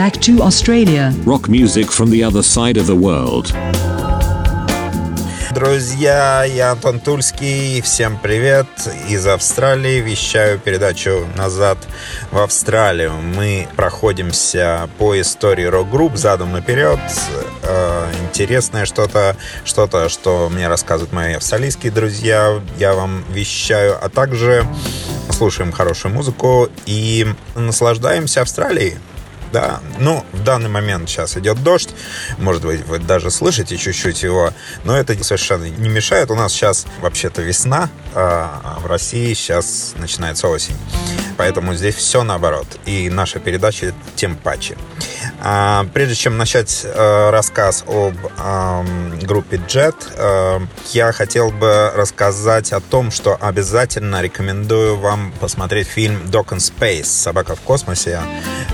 back to Australia. Rock music from the other side of the world. Друзья, я Антон Тульский. Всем привет из Австралии. Вещаю передачу «Назад в Австралию». Мы проходимся по истории рок-групп задом наперед. Э, интересное что-то, что-то, что мне рассказывают мои австралийские друзья. Я вам вещаю, а также слушаем хорошую музыку и наслаждаемся Австралией. Да, ну, в данный момент сейчас идет дождь, может быть, вы даже слышите чуть-чуть его, но это совершенно не мешает. У нас сейчас вообще-то весна, а в России сейчас начинается осень. Поэтому здесь все наоборот. И наша передача тем паче. А, прежде чем начать а, рассказ об группе Jet, а, я хотел бы рассказать о том, что обязательно рекомендую вам посмотреть фильм Dog in Space «Собака в космосе».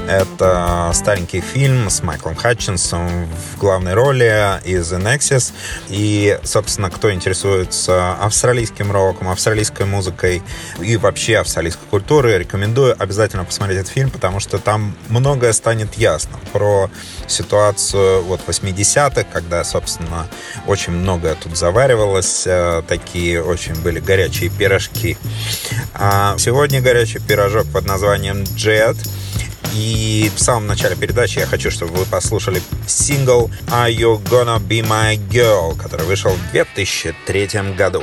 Это старенький фильм с Майклом Хатчинсом в главной роли из Nexus. И, собственно, кто интересуется австралийским роком, австралийской музыкой и вообще австралийской культурой, рекомендую обязательно посмотреть этот фильм, потому что там многое станет ясно про ситуацию вот 80-х, когда, собственно, очень многое тут заваривалось, э, такие очень были горячие пирожки. А сегодня горячий пирожок под названием Jet. И в самом начале передачи я хочу, чтобы вы послушали сингл «Are You Gonna Be My Girl», который вышел в 2003 году.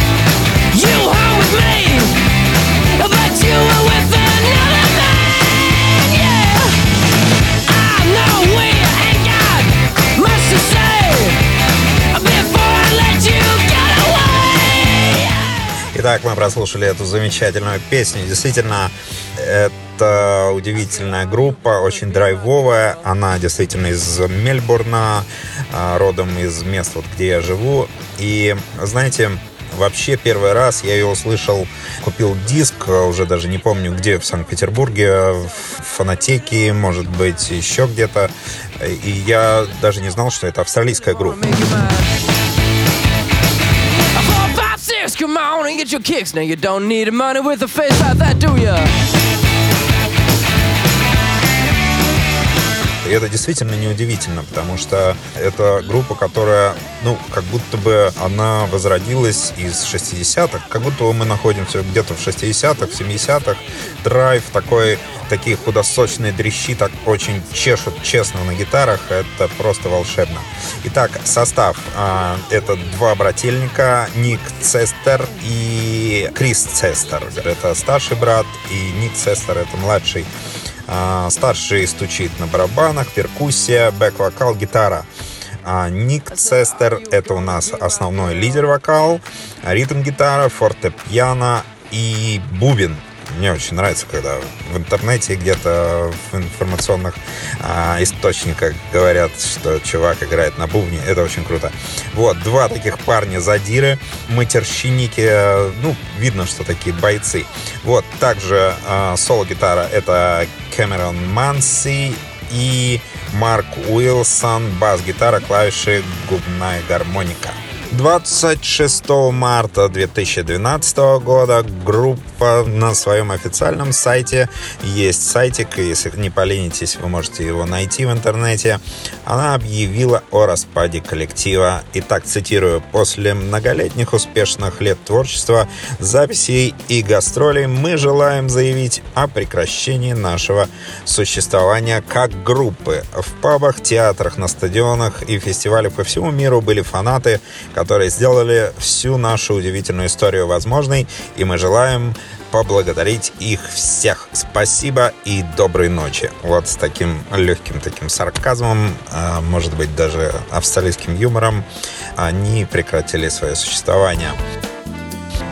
Итак, мы прослушали эту замечательную песню. Действительно, это удивительная группа, очень драйвовая. Она действительно из Мельбурна, родом из мест, вот, где я живу. И, знаете, Вообще, первый раз я ее услышал, купил диск, уже даже не помню где, в Санкт-Петербурге, в фонотеке, может быть, еще где-то. И я даже не знал, что это австралийская группа. Come on and get your kicks. Now you don't need money with a face like that, do ya? И это действительно неудивительно, потому что это группа, которая, ну, как будто бы она возродилась из 60-х, как будто мы находимся где-то в 60-х, в 70-х. Драйв такой, такие худосочные дрещи так очень чешут честно на гитарах, это просто волшебно. Итак, состав. А, это два брательника, Ник Цестер и Крис Цестер. Это старший брат, и Ник Цестер это младший. А, старший стучит на барабанах, перкуссия, бэк-вокал, гитара. А Ник Цестер — это у нас основной лидер-вокал, ритм-гитара, фортепиано и бубен. Мне очень нравится, когда в интернете где-то в информационных а, источниках говорят, что чувак играет на бубне. Это очень круто. Вот, два таких парня задиры, матерщинники. Ну, видно, что такие бойцы. Вот, также а, соло-гитара — это Кэмерон Манси и Марк Уилсон, бас-гитара, клавиши, губная гармоника. 26 марта 2012 года группа на своем официальном сайте, есть сайтик, если не поленитесь, вы можете его найти в интернете, она объявила о распаде коллектива. И так цитирую, «После многолетних успешных лет творчества, записей и гастролей мы желаем заявить о прекращении нашего существования как группы. В пабах, театрах, на стадионах и фестивалях по всему миру были фанаты, которые сделали всю нашу удивительную историю возможной, и мы желаем поблагодарить их всех. Спасибо и доброй ночи. Вот с таким легким таким сарказмом, а, может быть даже австралийским юмором, они прекратили свое существование.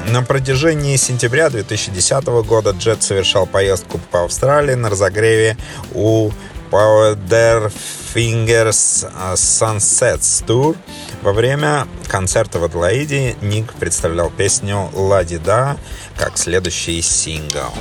На протяжении сентября 2010 года Джет совершал поездку по Австралии на разогреве у Powder Fingers Sunsets Tour. Во время концерта в Адлоиде Ник представлял песню «Лади да» как следующий сингл.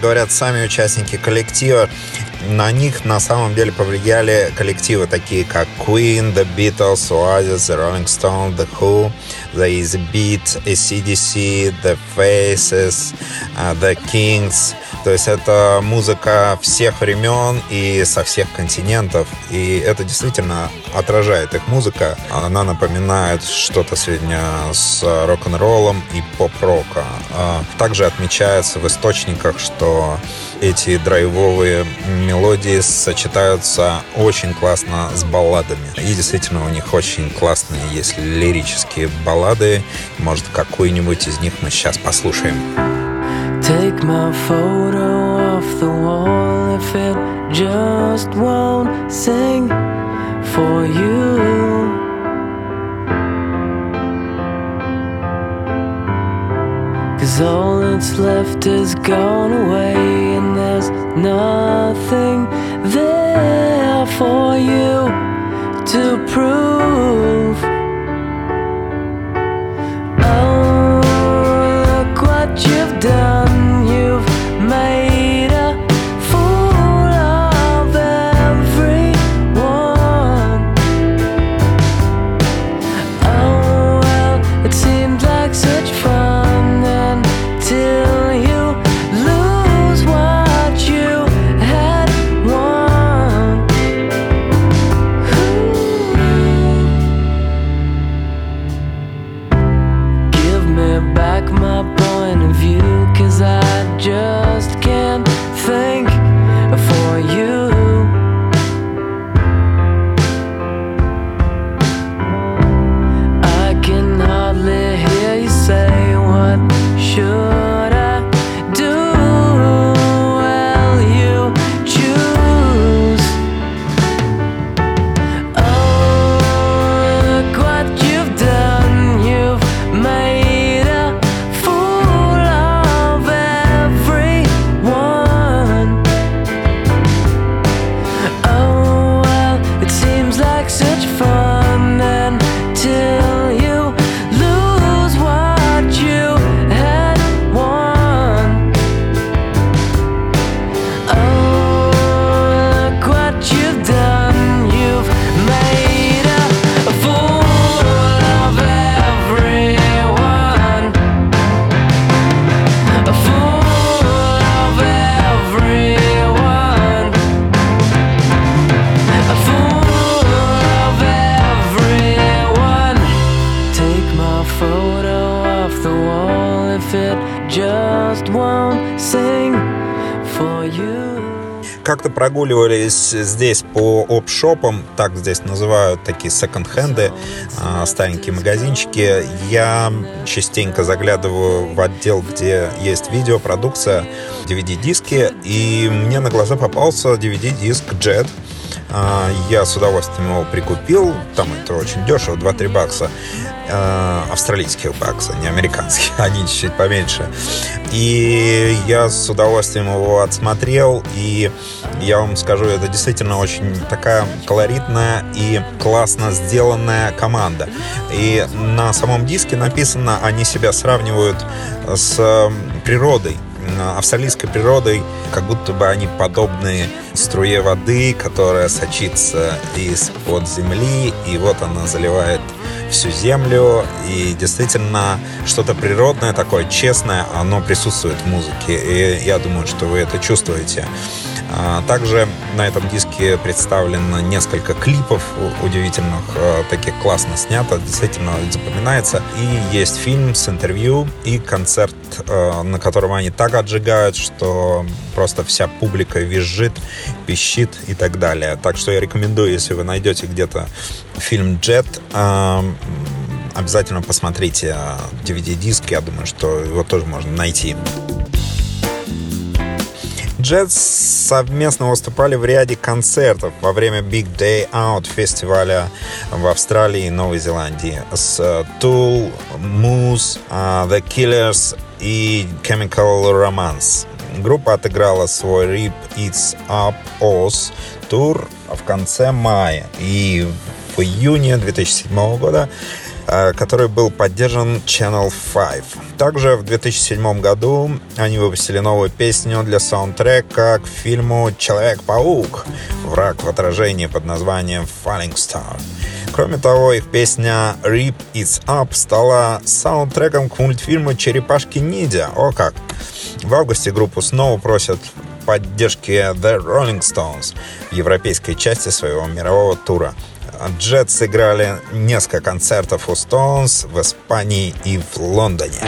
Говорят сами участники коллектива, на них на самом деле повлияли коллективы такие как Queen, The Beatles, Oasis, The Rolling Stones, The Who, The Easy Beat, ACDC, The Faces, uh, The Kings. То есть это музыка всех времен и со всех континентов. И это действительно отражает их музыка. Она напоминает что-то среднее с рок-н-роллом и поп-рока. А также отмечается в источниках, что эти драйвовые мелодии сочетаются очень классно с балладами. И действительно у них очень классные есть лирические баллады. Может, какую-нибудь из них мы сейчас послушаем. Take my photo off the wall if it just won't sing for you. Cause all that's left is gone away, and there's nothing there for you to prove. Oh, look what you've done, здесь по опшопам, так здесь называют такие секонд-хенды, а, старенькие магазинчики. Я частенько заглядываю в отдел, где есть видеопродукция, DVD-диски, и мне на глаза попался DVD-диск Jet — а, я с удовольствием его прикупил. Там это очень дешево, 2-3 бакса. А, австралийских бакса, не американских. Они чуть-чуть поменьше. И я с удовольствием его отсмотрел. И я вам скажу, это действительно очень такая колоритная и классно сделанная команда. И на самом диске написано, они себя сравнивают с природой австралийской природой, как будто бы они подобны струе воды, которая сочится из-под земли, и вот она заливает всю землю. И действительно, что-то природное такое, честное, оно присутствует в музыке. И я думаю, что вы это чувствуете. А, также на этом диске представлено несколько клипов удивительных, а, таких классно снято, действительно запоминается. И есть фильм с интервью и концерт, а, на котором они так отжигают, что просто вся публика визжит, пищит и так далее. Так что я рекомендую, если вы найдете где-то фильм «Джет», обязательно посмотрите DVD-диск, я думаю, что его тоже можно найти. Джетс совместно выступали в ряде концертов во время Big Day Out фестиваля в Австралии и Новой Зеландии с Tool, Moose, The Killers и Chemical Romance. Группа отыграла свой Rip It's Up Oz тур в конце мая. И в июне 2007 года Э, который был поддержан Channel 5. Также в 2007 году они выпустили новую песню для саундтрека к фильму «Человек-паук. Враг в отражении» под названием «Falling Star». Кроме того, их песня «Rip It's Up» стала саундтреком к мультфильму «Черепашки-ниндзя». О как! В августе группу снова просят поддержки The Rolling Stones в европейской части своего мирового тура. Джет сыграли несколько концертов у Stones в Испании и в Лондоне.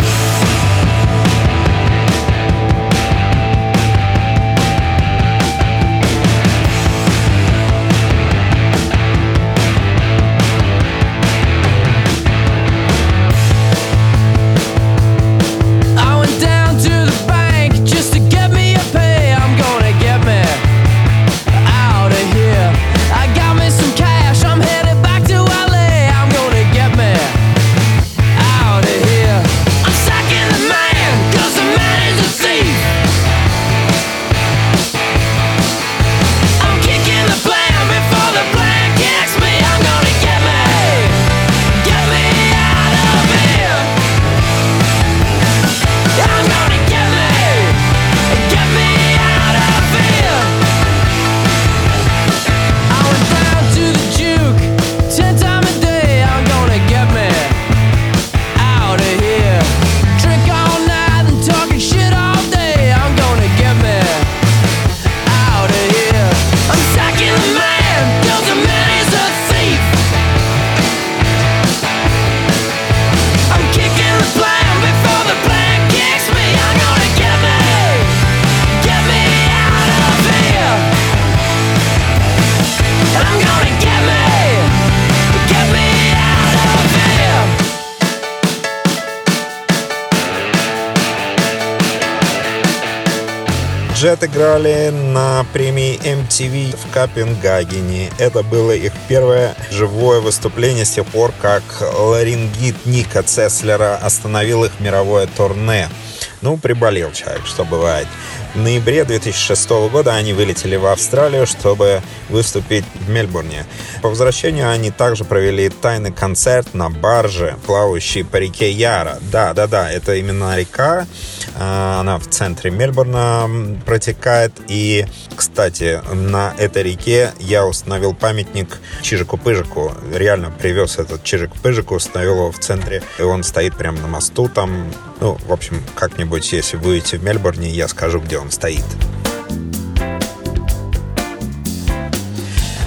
Jet играли на премии MTV в Копенгагене. Это было их первое живое выступление с тех пор, как ларингит Ника Цеслера остановил их мировое турне. Ну, приболел человек, что бывает. Ноябре 2006 года они вылетели в Австралию, чтобы выступить в Мельбурне. По возвращению они также провели тайный концерт на барже, плавающей по реке Яра. Да, да, да, это именно река. А, она в центре Мельбурна протекает. И, кстати, на этой реке я установил памятник Чижику-Пыжику. Реально привез этот Чижик-Пыжику, установил его в центре. И он стоит прямо на мосту там. Ну, в общем, как-нибудь, если будете в Мельбурне, я скажу, где он стоит.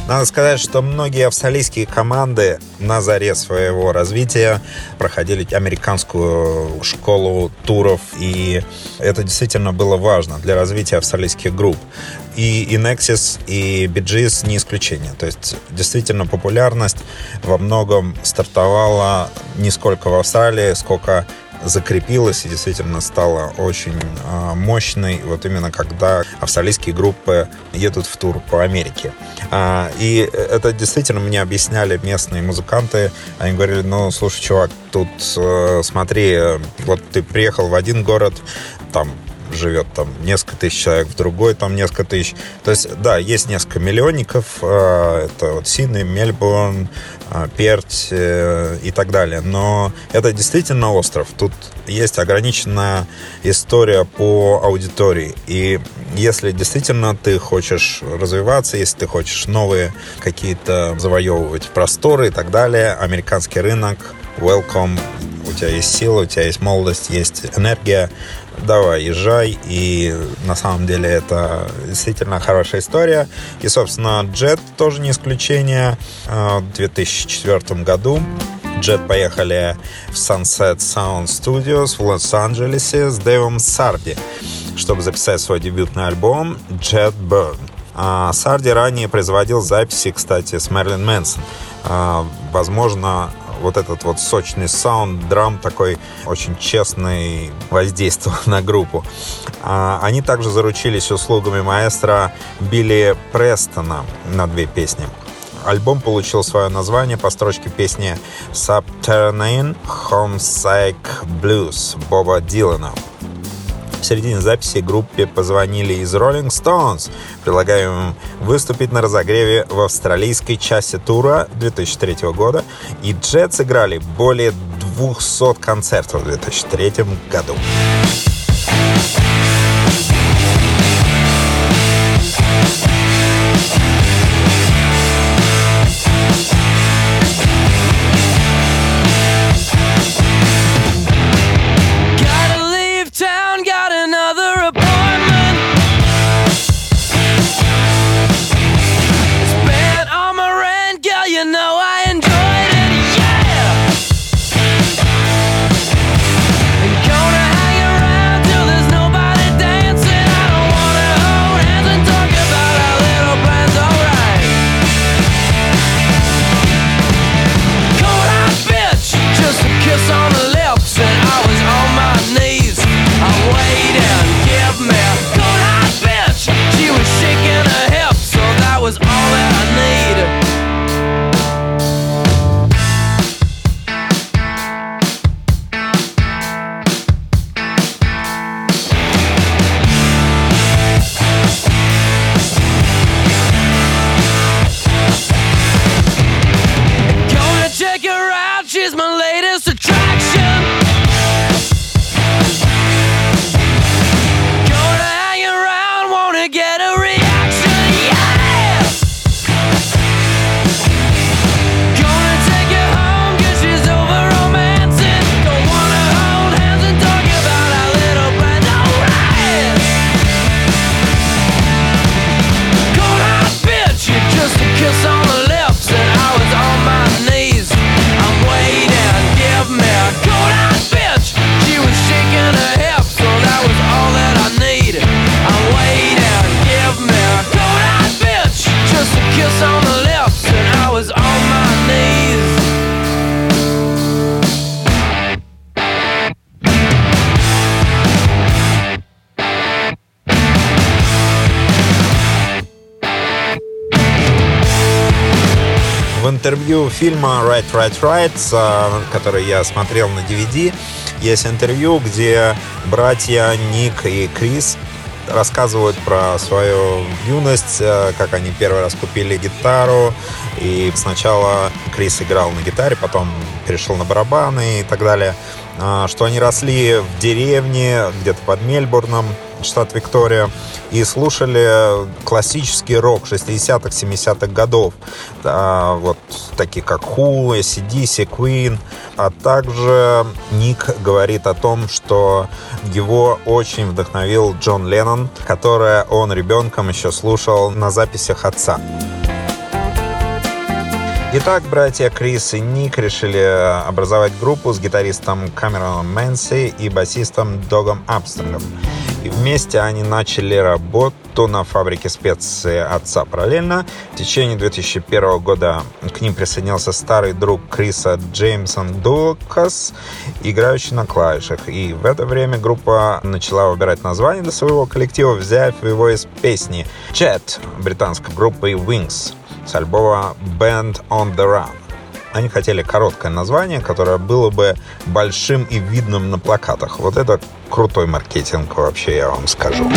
Надо сказать, что многие австралийские команды на заре своего развития проходили американскую школу туров, и это действительно было важно для развития австралийских групп. И, Nexus, и BGS не исключение. То есть действительно популярность во многом стартовала не сколько в Австралии, сколько закрепилась и действительно стала очень э, мощной, вот именно когда австралийские группы едут в тур по Америке. А, и это действительно мне объясняли местные музыканты. Они говорили, ну, слушай, чувак, тут э, смотри, вот ты приехал в один город, там живет там несколько тысяч человек, в другой там несколько тысяч. То есть, да, есть несколько миллионников. Э, это вот Сидней, Мельбурн, э, Перть э, и так далее. Но это действительно остров. Тут есть ограниченная история по аудитории. И если действительно ты хочешь развиваться, если ты хочешь новые какие-то завоевывать просторы и так далее, американский рынок, welcome, у тебя есть сила, у тебя есть молодость, есть энергия, давай, езжай. И на самом деле это действительно хорошая история. И, собственно, Джет тоже не исключение. А, в 2004 году Джет поехали в Sunset Sound Studios в Лос-Анджелесе с Дэйвом Сарди, чтобы записать свой дебютный альбом Jet Burn. А Сарди ранее производил записи, кстати, с Мерлин Мэнсон. А, возможно, вот этот вот сочный саунд, драм такой очень честный воздействовал на группу. А, они также заручились услугами маэстро Билли Престона на две песни. Альбом получил свое название по строчке песни Subterranean Homesick Blues Боба Дилана. В середине записи группе позвонили из Rolling Stones, предлагая им выступить на разогреве в австралийской части тура 2003 года, и Джет сыграли более 200 концертов в 2003 году. Интервью фильма Right, Right, Right, который я смотрел на DVD, есть интервью, где братья Ник и Крис рассказывают про свою юность, э, как они первый раз купили гитару. И сначала Крис играл на гитаре, потом перешел на барабаны и так далее. А, что они росли в деревне, где-то под Мельбурном, штат Виктория, и слушали классический рок 60-х, 70-х годов. Да, вот такие как Who, ACDC, Queen. А также Ник говорит о том, что его очень вдохновил Джон Леннон, которое он ребенком еще слушал на записях отца. Итак, братья Крис и Ник решили образовать группу с гитаристом Камероном Мэнси и басистом Догом Апстронгом. И вместе они начали работу на фабрике специй отца параллельно. В течение 2001 года к ним присоединился старый друг Криса Джеймсон Дулкас, играющий на клавишах. И в это время группа начала выбирать название для своего коллектива, взяв его из песни Chat британской группы Wings с альбома Band on the Run. Они хотели короткое название, которое было бы большим и видным на плакатах. Вот это крутой маркетинг вообще, я вам скажу.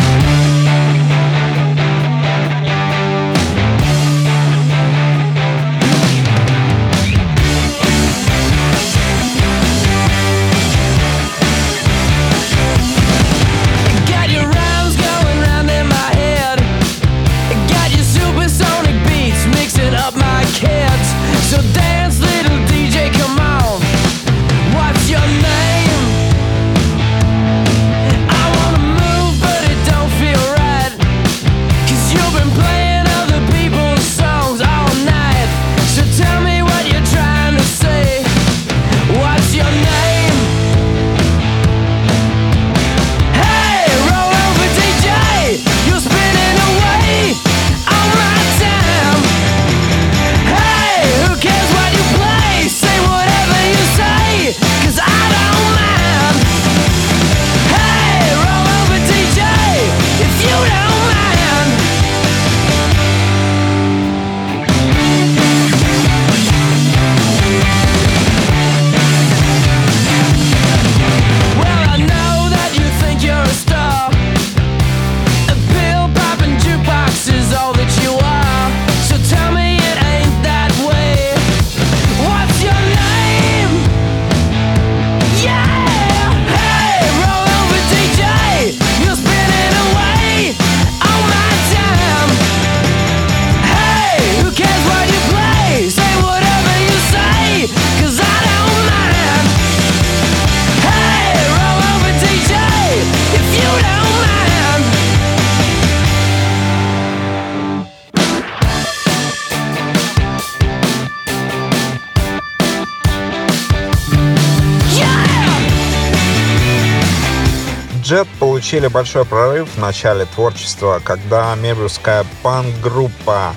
Получили большой прорыв в начале творчества, когда мебиусская панк-группа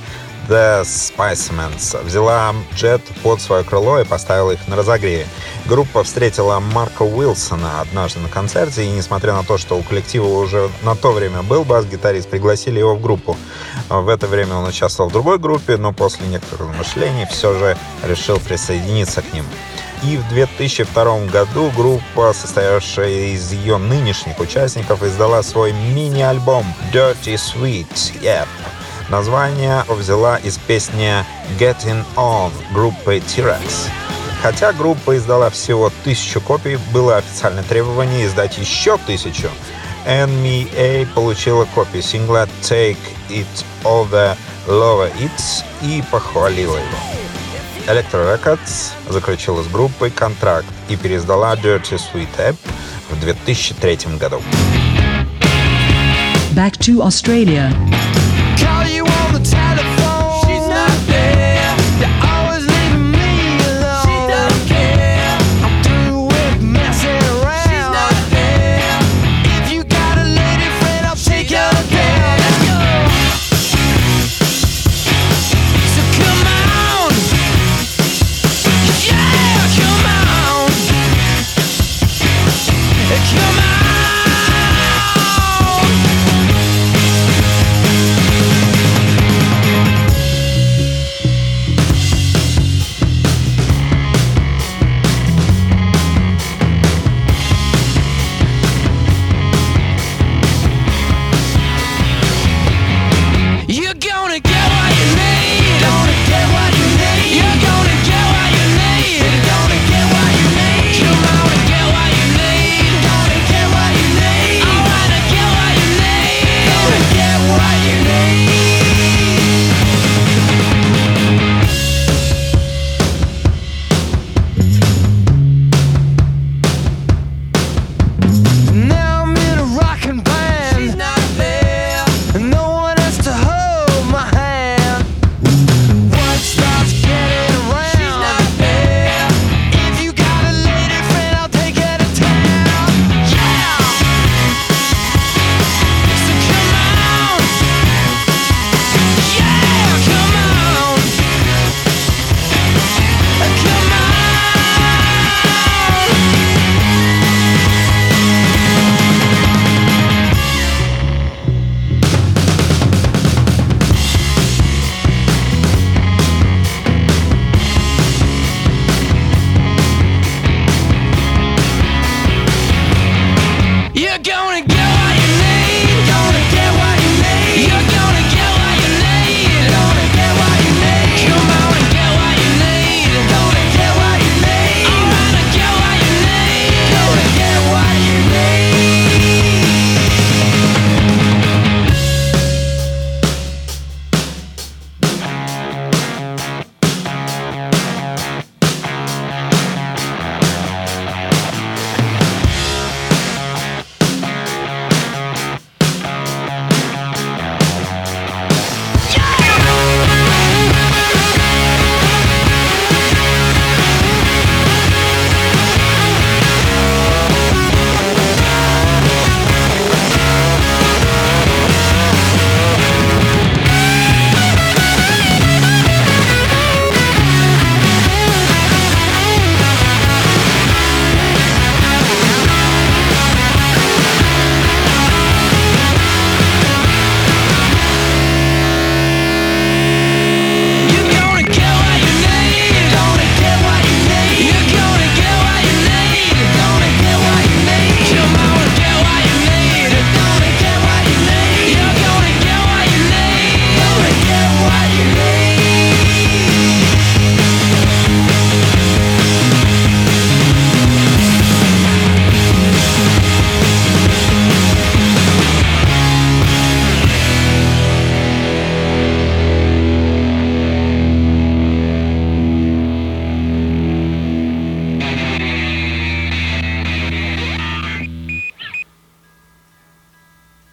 The Spicemans взяла Jet под свое крыло и поставила их на разогреве. Группа встретила Марка Уилсона однажды на концерте, и несмотря на то, что у коллектива уже на то время был бас-гитарист, пригласили его в группу. В это время он участвовал в другой группе, но после некоторых размышлений все же решил присоединиться к ним. И в 2002 году группа, состоявшая из ее нынешних участников, издала свой мини-альбом Dirty Sweet Yep. Название взяла из песни Getting On группы T-Rex. Хотя группа издала всего тысячу копий, было официальное требование издать еще тысячу. NMA получила копию сингла Take It Over Love It и похвалила его. Electro Records заключила с группой контракт и переиздала Dirty Sweet App в 2003 году. Back to Australia.